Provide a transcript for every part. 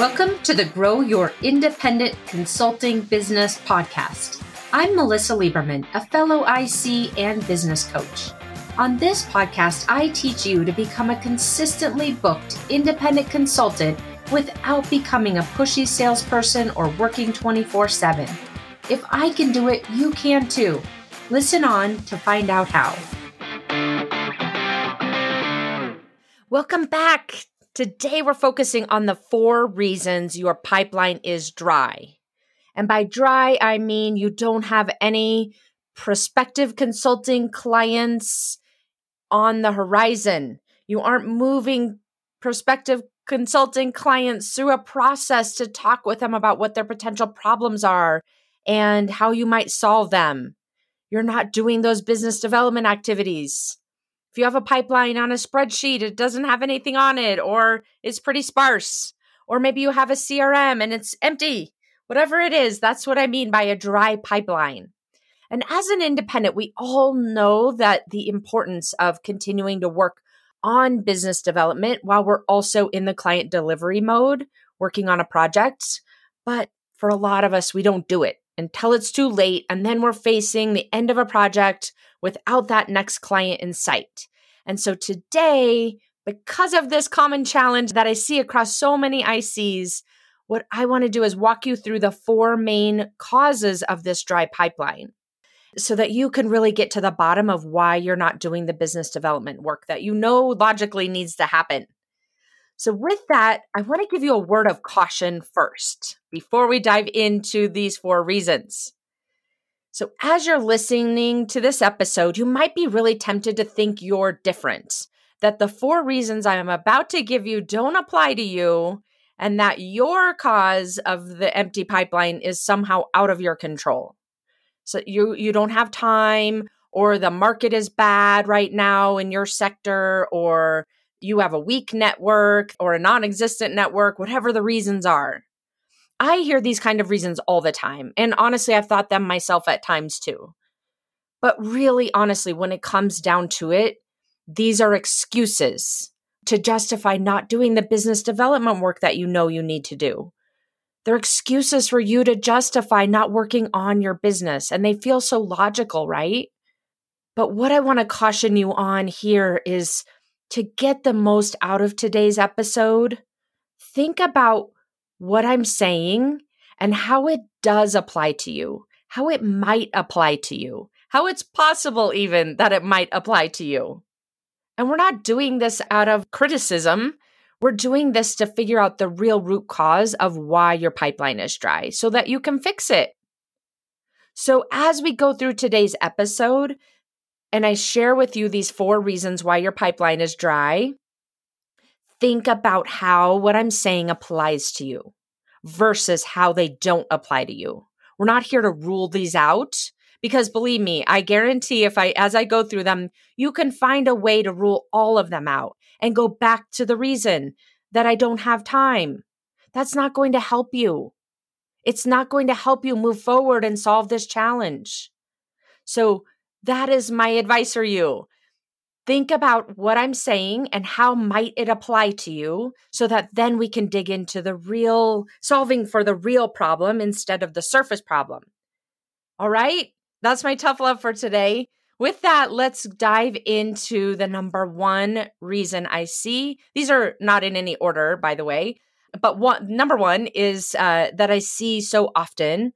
Welcome to the Grow Your Independent Consulting Business podcast. I'm Melissa Lieberman, a fellow IC and business coach. On this podcast, I teach you to become a consistently booked independent consultant without becoming a pushy salesperson or working 24 7. If I can do it, you can too. Listen on to find out how. Welcome back Today, we're focusing on the four reasons your pipeline is dry. And by dry, I mean you don't have any prospective consulting clients on the horizon. You aren't moving prospective consulting clients through a process to talk with them about what their potential problems are and how you might solve them. You're not doing those business development activities. If you have a pipeline on a spreadsheet, it doesn't have anything on it, or it's pretty sparse, or maybe you have a CRM and it's empty. Whatever it is, that's what I mean by a dry pipeline. And as an independent, we all know that the importance of continuing to work on business development while we're also in the client delivery mode, working on a project. But for a lot of us, we don't do it until it's too late. And then we're facing the end of a project without that next client in sight. And so today, because of this common challenge that I see across so many ICs, what I want to do is walk you through the four main causes of this dry pipeline so that you can really get to the bottom of why you're not doing the business development work that you know logically needs to happen. So, with that, I want to give you a word of caution first before we dive into these four reasons. So, as you're listening to this episode, you might be really tempted to think you're different, that the four reasons I am about to give you don't apply to you, and that your cause of the empty pipeline is somehow out of your control. So, you, you don't have time, or the market is bad right now in your sector, or you have a weak network or a non existent network, whatever the reasons are. I hear these kind of reasons all the time. And honestly, I've thought them myself at times too. But really, honestly, when it comes down to it, these are excuses to justify not doing the business development work that you know you need to do. They're excuses for you to justify not working on your business, and they feel so logical, right? But what I want to caution you on here is to get the most out of today's episode, think about what I'm saying and how it does apply to you, how it might apply to you, how it's possible even that it might apply to you. And we're not doing this out of criticism. We're doing this to figure out the real root cause of why your pipeline is dry so that you can fix it. So, as we go through today's episode, and I share with you these four reasons why your pipeline is dry, think about how what I'm saying applies to you versus how they don't apply to you. We're not here to rule these out because believe me, I guarantee if I, as I go through them, you can find a way to rule all of them out and go back to the reason that I don't have time. That's not going to help you. It's not going to help you move forward and solve this challenge. So that is my advice for you think about what I'm saying and how might it apply to you so that then we can dig into the real solving for the real problem instead of the surface problem. All right? That's my tough love for today. With that, let's dive into the number one reason I see. These are not in any order, by the way, but one number one is uh, that I see so often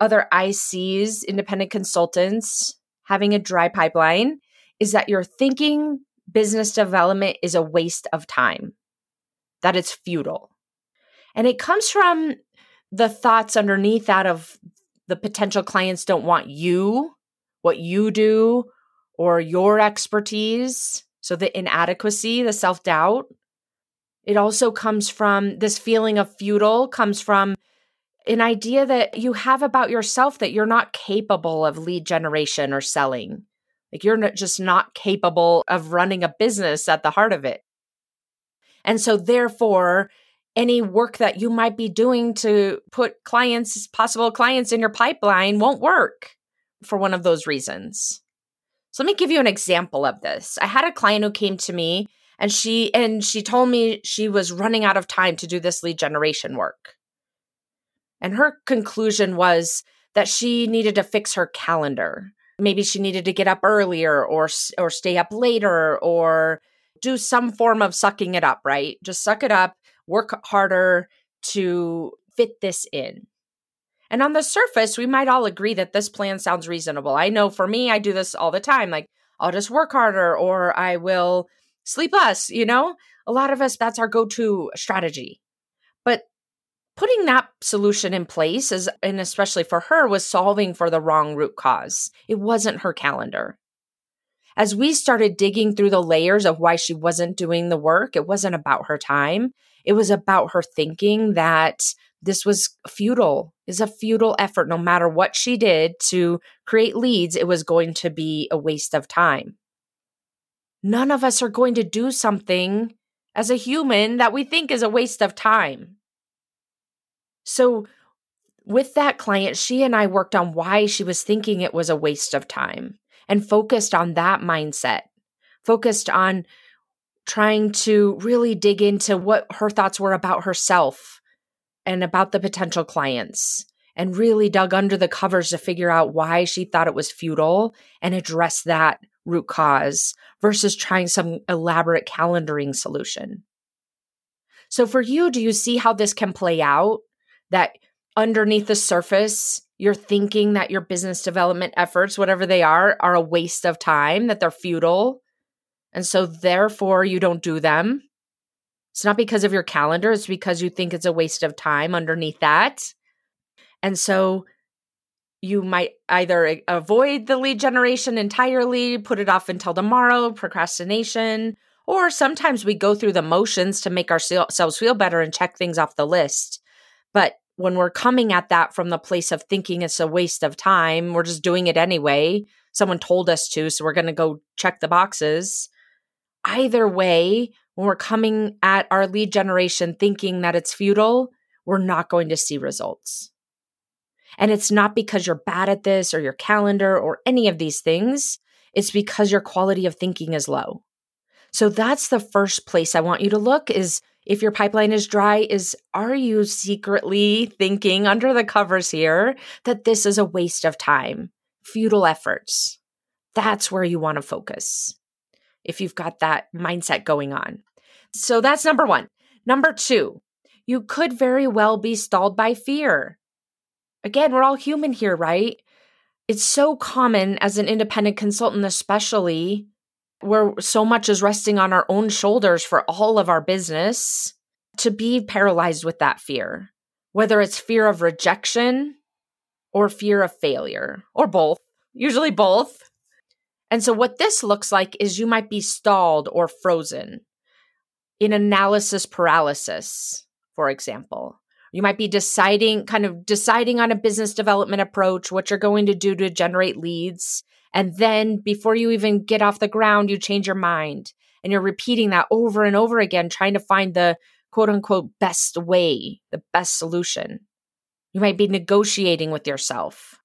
other ICs, independent consultants, having a dry pipeline is that you're thinking business development is a waste of time, that it's futile. And it comes from the thoughts underneath that of the potential clients don't want you, what you do, or your expertise. So the inadequacy, the self doubt. It also comes from this feeling of futile, comes from an idea that you have about yourself that you're not capable of lead generation or selling. Like you're just not capable of running a business at the heart of it. And so, therefore, any work that you might be doing to put clients, possible clients in your pipeline won't work for one of those reasons. So, let me give you an example of this. I had a client who came to me And she and she told me she was running out of time to do this lead generation work. And her conclusion was that she needed to fix her calendar. Maybe she needed to get up earlier or or stay up later or do some form of sucking it up, right? Just suck it up, work harder to fit this in. And on the surface, we might all agree that this plan sounds reasonable. I know for me, I do this all the time. Like, I'll just work harder or I will sleep less, you know? A lot of us, that's our go to strategy. Putting that solution in place is, and especially for her, was solving for the wrong root cause. It wasn't her calendar. As we started digging through the layers of why she wasn't doing the work, it wasn't about her time. It was about her thinking that this was futile is a futile effort no matter what she did to create leads it was going to be a waste of time none of us are going to do something as a human that we think is a waste of time so with that client she and i worked on why she was thinking it was a waste of time and focused on that mindset focused on trying to really dig into what her thoughts were about herself and about the potential clients and really dug under the covers to figure out why she thought it was futile and address that root cause versus trying some elaborate calendaring solution. So, for you, do you see how this can play out? That underneath the surface, you're thinking that your business development efforts, whatever they are, are a waste of time, that they're futile. And so, therefore, you don't do them. It's not because of your calendar, it's because you think it's a waste of time underneath that. And so you might either avoid the lead generation entirely, put it off until tomorrow, procrastination, or sometimes we go through the motions to make ourselves feel better and check things off the list. But when we're coming at that from the place of thinking it's a waste of time, we're just doing it anyway. Someone told us to, so we're going to go check the boxes. Either way, when we're coming at our lead generation thinking that it's futile, we're not going to see results. And it's not because you're bad at this or your calendar or any of these things. It's because your quality of thinking is low. So that's the first place I want you to look is if your pipeline is dry is are you secretly thinking under the covers here that this is a waste of time, futile efforts. That's where you want to focus if you've got that mindset going on. So that's number one. Number two, you could very well be stalled by fear. Again, we're all human here, right? It's so common as an independent consultant, especially where so much is resting on our own shoulders for all of our business, to be paralyzed with that fear, whether it's fear of rejection or fear of failure, or both, usually both. And so, what this looks like is you might be stalled or frozen in analysis paralysis, for example. You might be deciding, kind of deciding on a business development approach, what you're going to do to generate leads. And then before you even get off the ground, you change your mind and you're repeating that over and over again, trying to find the quote unquote best way, the best solution. You might be negotiating with yourself.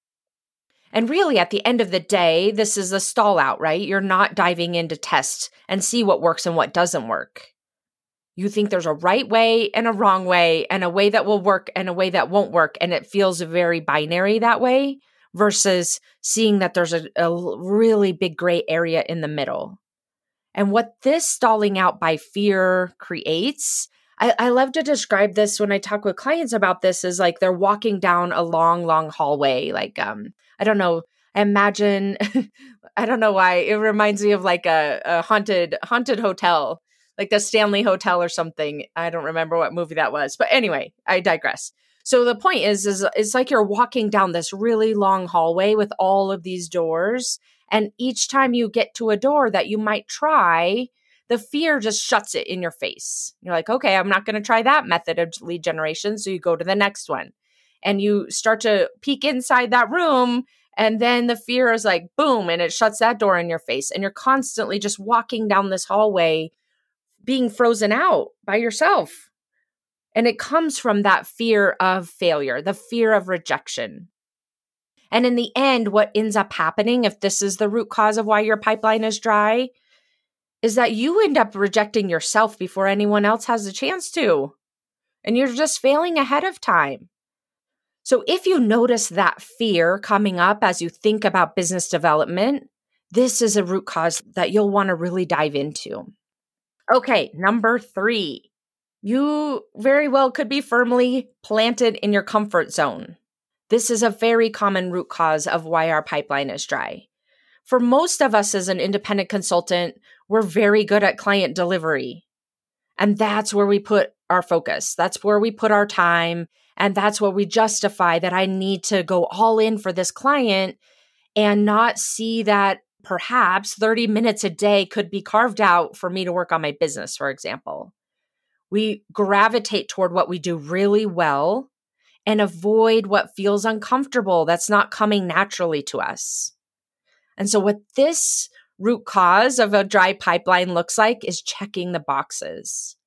And really, at the end of the day, this is a stall out, right? You're not diving in to test and see what works and what doesn't work. You think there's a right way and a wrong way, and a way that will work and a way that won't work. And it feels very binary that way versus seeing that there's a, a really big gray area in the middle. And what this stalling out by fear creates I, I, love to describe this when I talk with clients about this is like they're walking down a long, long hallway. Like, um, I don't know. I imagine, I don't know why it reminds me of like a, a haunted, haunted hotel, like the Stanley Hotel or something. I don't remember what movie that was, but anyway, I digress. So the point is, is it's like you're walking down this really long hallway with all of these doors, and each time you get to a door that you might try, the fear just shuts it in your face. You're like, okay, I'm not going to try that method of lead generation. So you go to the next one and you start to peek inside that room. And then the fear is like, boom, and it shuts that door in your face. And you're constantly just walking down this hallway being frozen out by yourself. And it comes from that fear of failure, the fear of rejection. And in the end, what ends up happening, if this is the root cause of why your pipeline is dry, is that you end up rejecting yourself before anyone else has a chance to. And you're just failing ahead of time. So if you notice that fear coming up as you think about business development, this is a root cause that you'll want to really dive into. Okay, number three, you very well could be firmly planted in your comfort zone. This is a very common root cause of why our pipeline is dry. For most of us as an independent consultant, we're very good at client delivery. And that's where we put our focus. That's where we put our time. And that's where we justify that I need to go all in for this client and not see that perhaps 30 minutes a day could be carved out for me to work on my business, for example. We gravitate toward what we do really well and avoid what feels uncomfortable that's not coming naturally to us. And so, what this root cause of a dry pipeline looks like is checking the boxes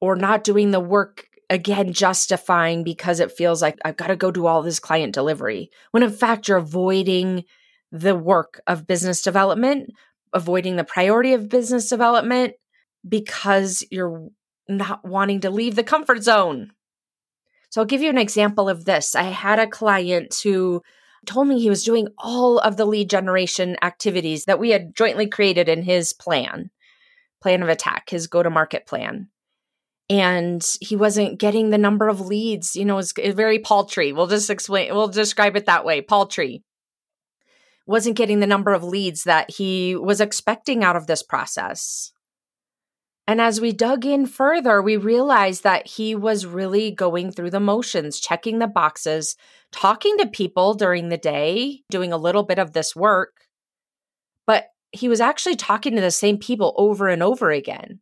or not doing the work again, justifying because it feels like I've got to go do all this client delivery. When in fact, you're avoiding the work of business development, avoiding the priority of business development because you're not wanting to leave the comfort zone. So I'll give you an example of this. I had a client who told me he was doing all of the lead generation activities that we had jointly created in his plan, plan of attack, his go to market plan. And he wasn't getting the number of leads, you know, it's very paltry. We'll just explain, we'll describe it that way paltry wasn't getting the number of leads that he was expecting out of this process. And as we dug in further, we realized that he was really going through the motions, checking the boxes, talking to people during the day, doing a little bit of this work. But he was actually talking to the same people over and over again.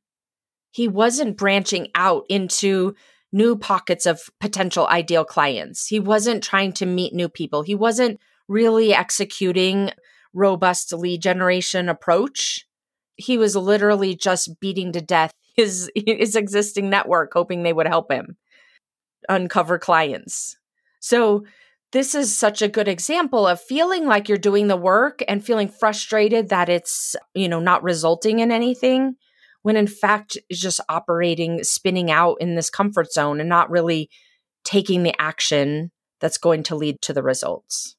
He wasn't branching out into new pockets of potential ideal clients. He wasn't trying to meet new people. He wasn't really executing robust lead generation approach. He was literally just beating to death his his existing network hoping they would help him uncover clients. So this is such a good example of feeling like you're doing the work and feeling frustrated that it's, you know, not resulting in anything when in fact is just operating spinning out in this comfort zone and not really taking the action that's going to lead to the results.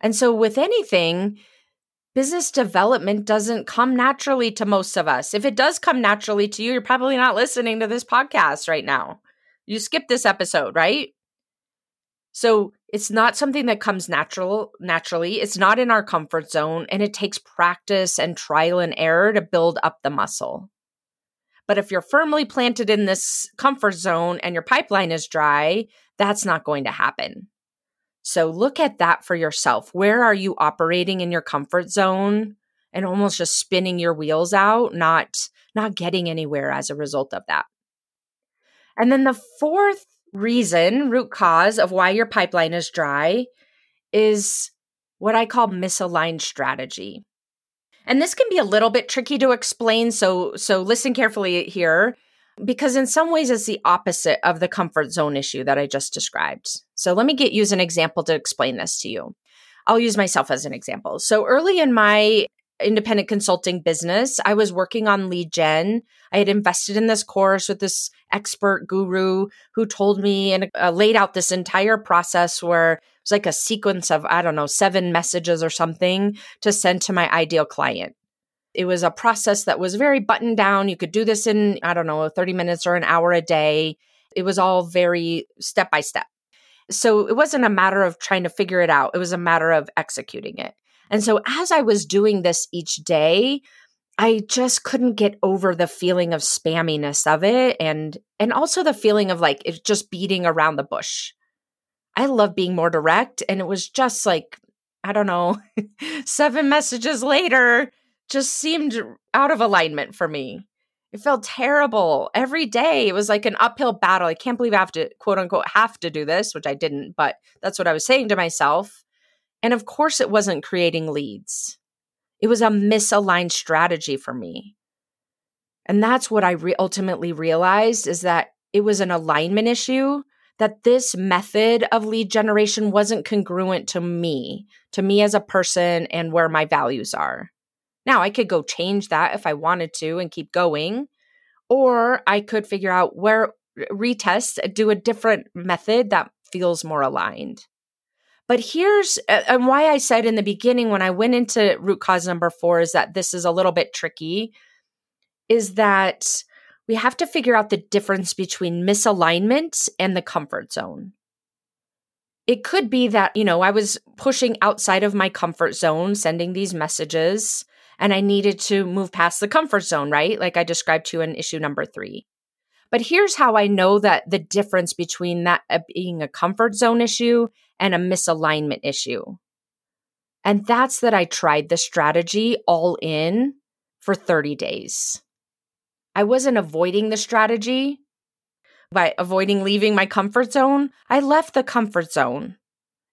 And so, with anything, business development doesn't come naturally to most of us. If it does come naturally to you, you're probably not listening to this podcast right now. You skip this episode, right? So, it's not something that comes natural naturally. It's not in our comfort zone and it takes practice and trial and error to build up the muscle. But if you're firmly planted in this comfort zone and your pipeline is dry, that's not going to happen. So look at that for yourself. Where are you operating in your comfort zone and almost just spinning your wheels out, not not getting anywhere as a result of that. And then the fourth reason, root cause of why your pipeline is dry is what I call misaligned strategy. And this can be a little bit tricky to explain, so so listen carefully here because in some ways it's the opposite of the comfort zone issue that I just described. So let me get use an example to explain this to you. I'll use myself as an example. So early in my independent consulting business, I was working on lead gen. I had invested in this course with this expert guru who told me and uh, laid out this entire process where it was like a sequence of, I don't know, seven messages or something to send to my ideal client. It was a process that was very buttoned down. You could do this in, I don't know, 30 minutes or an hour a day. It was all very step by step. So it wasn't a matter of trying to figure it out, it was a matter of executing it. And so as I was doing this each day, I just couldn't get over the feeling of spamminess of it and and also the feeling of like it's just beating around the bush. I love being more direct and it was just like I don't know, 7 messages later just seemed out of alignment for me. It felt terrible every day. It was like an uphill battle. I can't believe I have to, quote unquote, have to do this, which I didn't, but that's what I was saying to myself. And of course, it wasn't creating leads, it was a misaligned strategy for me. And that's what I re- ultimately realized is that it was an alignment issue, that this method of lead generation wasn't congruent to me, to me as a person and where my values are. Now, I could go change that if I wanted to and keep going, or I could figure out where retest, uh, do a different method that feels more aligned. But here's uh, and why I said in the beginning when I went into root cause number 4 is that this is a little bit tricky is that we have to figure out the difference between misalignment and the comfort zone. It could be that, you know, I was pushing outside of my comfort zone, sending these messages, and I needed to move past the comfort zone, right? Like I described to you in issue number three. But here's how I know that the difference between that uh, being a comfort zone issue and a misalignment issue. And that's that I tried the strategy all in for 30 days. I wasn't avoiding the strategy by avoiding leaving my comfort zone. I left the comfort zone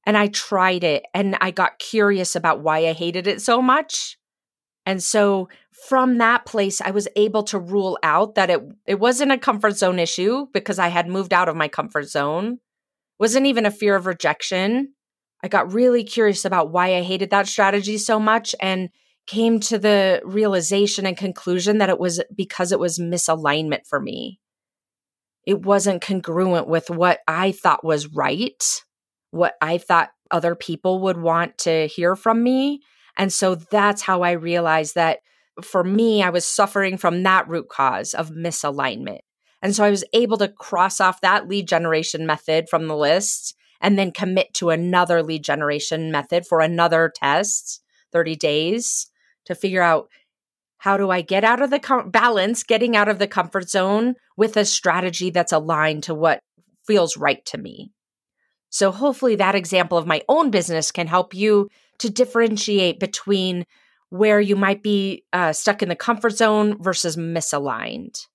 and I tried it and I got curious about why I hated it so much. And so from that place, I was able to rule out that it, it wasn't a comfort zone issue because I had moved out of my comfort zone. It wasn't even a fear of rejection. I got really curious about why I hated that strategy so much and came to the realization and conclusion that it was because it was misalignment for me. It wasn't congruent with what I thought was right, what I thought other people would want to hear from me. And so that's how I realized that for me, I was suffering from that root cause of misalignment. And so I was able to cross off that lead generation method from the list and then commit to another lead generation method for another test, 30 days to figure out how do I get out of the com- balance, getting out of the comfort zone with a strategy that's aligned to what feels right to me. So hopefully that example of my own business can help you to differentiate between where you might be uh, stuck in the comfort zone versus misaligned.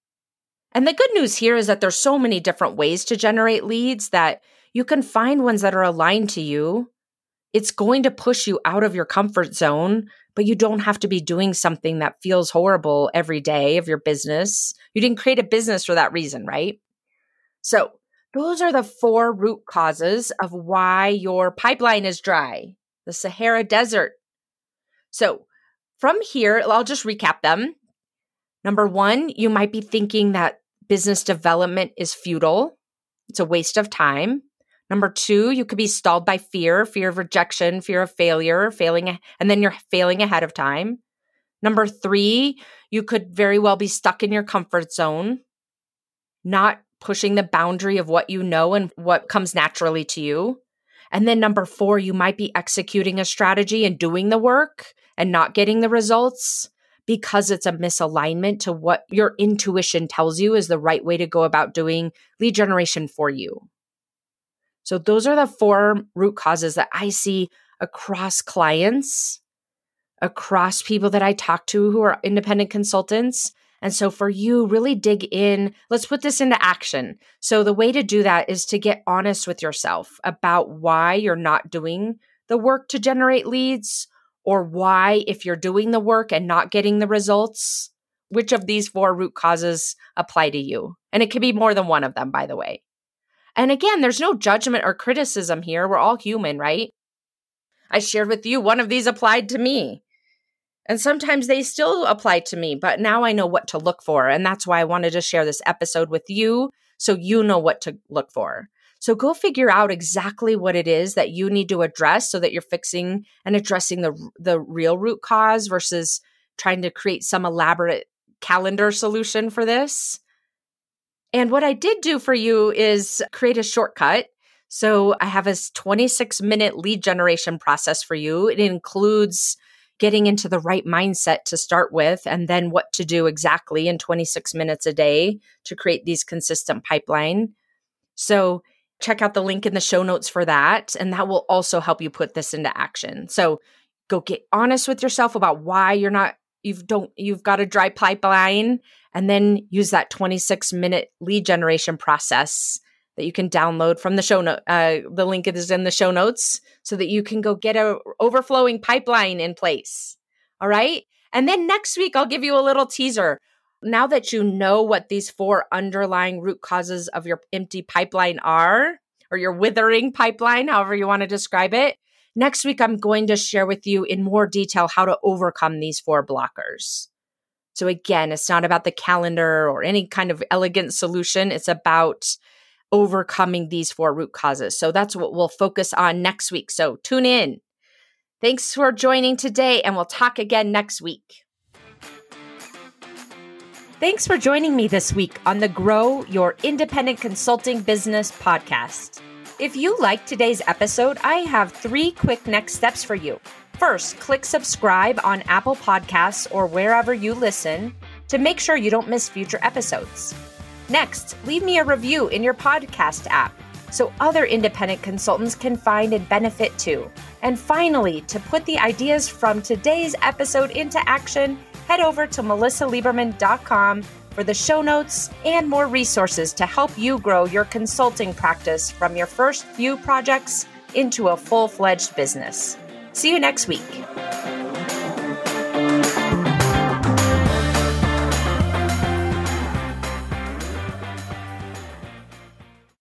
And the good news here is that there's so many different ways to generate leads that you can find ones that are aligned to you. It's going to push you out of your comfort zone but you don't have to be doing something that feels horrible every day of your business. You didn't create a business for that reason, right? So, those are the four root causes of why your pipeline is dry, the Sahara Desert. So, from here, I'll just recap them. Number one, you might be thinking that business development is futile, it's a waste of time. Number two, you could be stalled by fear, fear of rejection, fear of failure, failing, and then you're failing ahead of time. Number three, you could very well be stuck in your comfort zone, not pushing the boundary of what you know and what comes naturally to you. And then number four, you might be executing a strategy and doing the work and not getting the results because it's a misalignment to what your intuition tells you is the right way to go about doing lead generation for you. So those are the four root causes that I see across clients, across people that I talk to who are independent consultants. And so for you, really dig in. Let's put this into action. So the way to do that is to get honest with yourself about why you're not doing the work to generate leads or why, if you're doing the work and not getting the results, which of these four root causes apply to you. And it can be more than one of them, by the way. And again, there's no judgment or criticism here. We're all human, right? I shared with you one of these applied to me. And sometimes they still apply to me, but now I know what to look for. And that's why I wanted to share this episode with you so you know what to look for. So go figure out exactly what it is that you need to address so that you're fixing and addressing the the real root cause versus trying to create some elaborate calendar solution for this. And what I did do for you is create a shortcut. So I have a 26 minute lead generation process for you. It includes getting into the right mindset to start with and then what to do exactly in 26 minutes a day to create these consistent pipeline. So check out the link in the show notes for that and that will also help you put this into action. So go get honest with yourself about why you're not you've don't you've got a dry pipeline and then use that 26 minute lead generation process that you can download from the show note. Uh, the link is in the show notes so that you can go get a overflowing pipeline in place. All right. And then next week, I'll give you a little teaser. Now that you know what these four underlying root causes of your empty pipeline are, or your withering pipeline, however you want to describe it, Next week, I'm going to share with you in more detail how to overcome these four blockers. So, again, it's not about the calendar or any kind of elegant solution. It's about overcoming these four root causes. So, that's what we'll focus on next week. So, tune in. Thanks for joining today, and we'll talk again next week. Thanks for joining me this week on the Grow Your Independent Consulting Business podcast. If you liked today's episode, I have three quick next steps for you. First, click subscribe on Apple Podcasts or wherever you listen to make sure you don't miss future episodes. Next, leave me a review in your podcast app so other independent consultants can find and benefit too. And finally, to put the ideas from today's episode into action, head over to melissalieberman.com for the show notes and more resources to help you grow your consulting practice from your first few projects into a full fledged business. See you next week.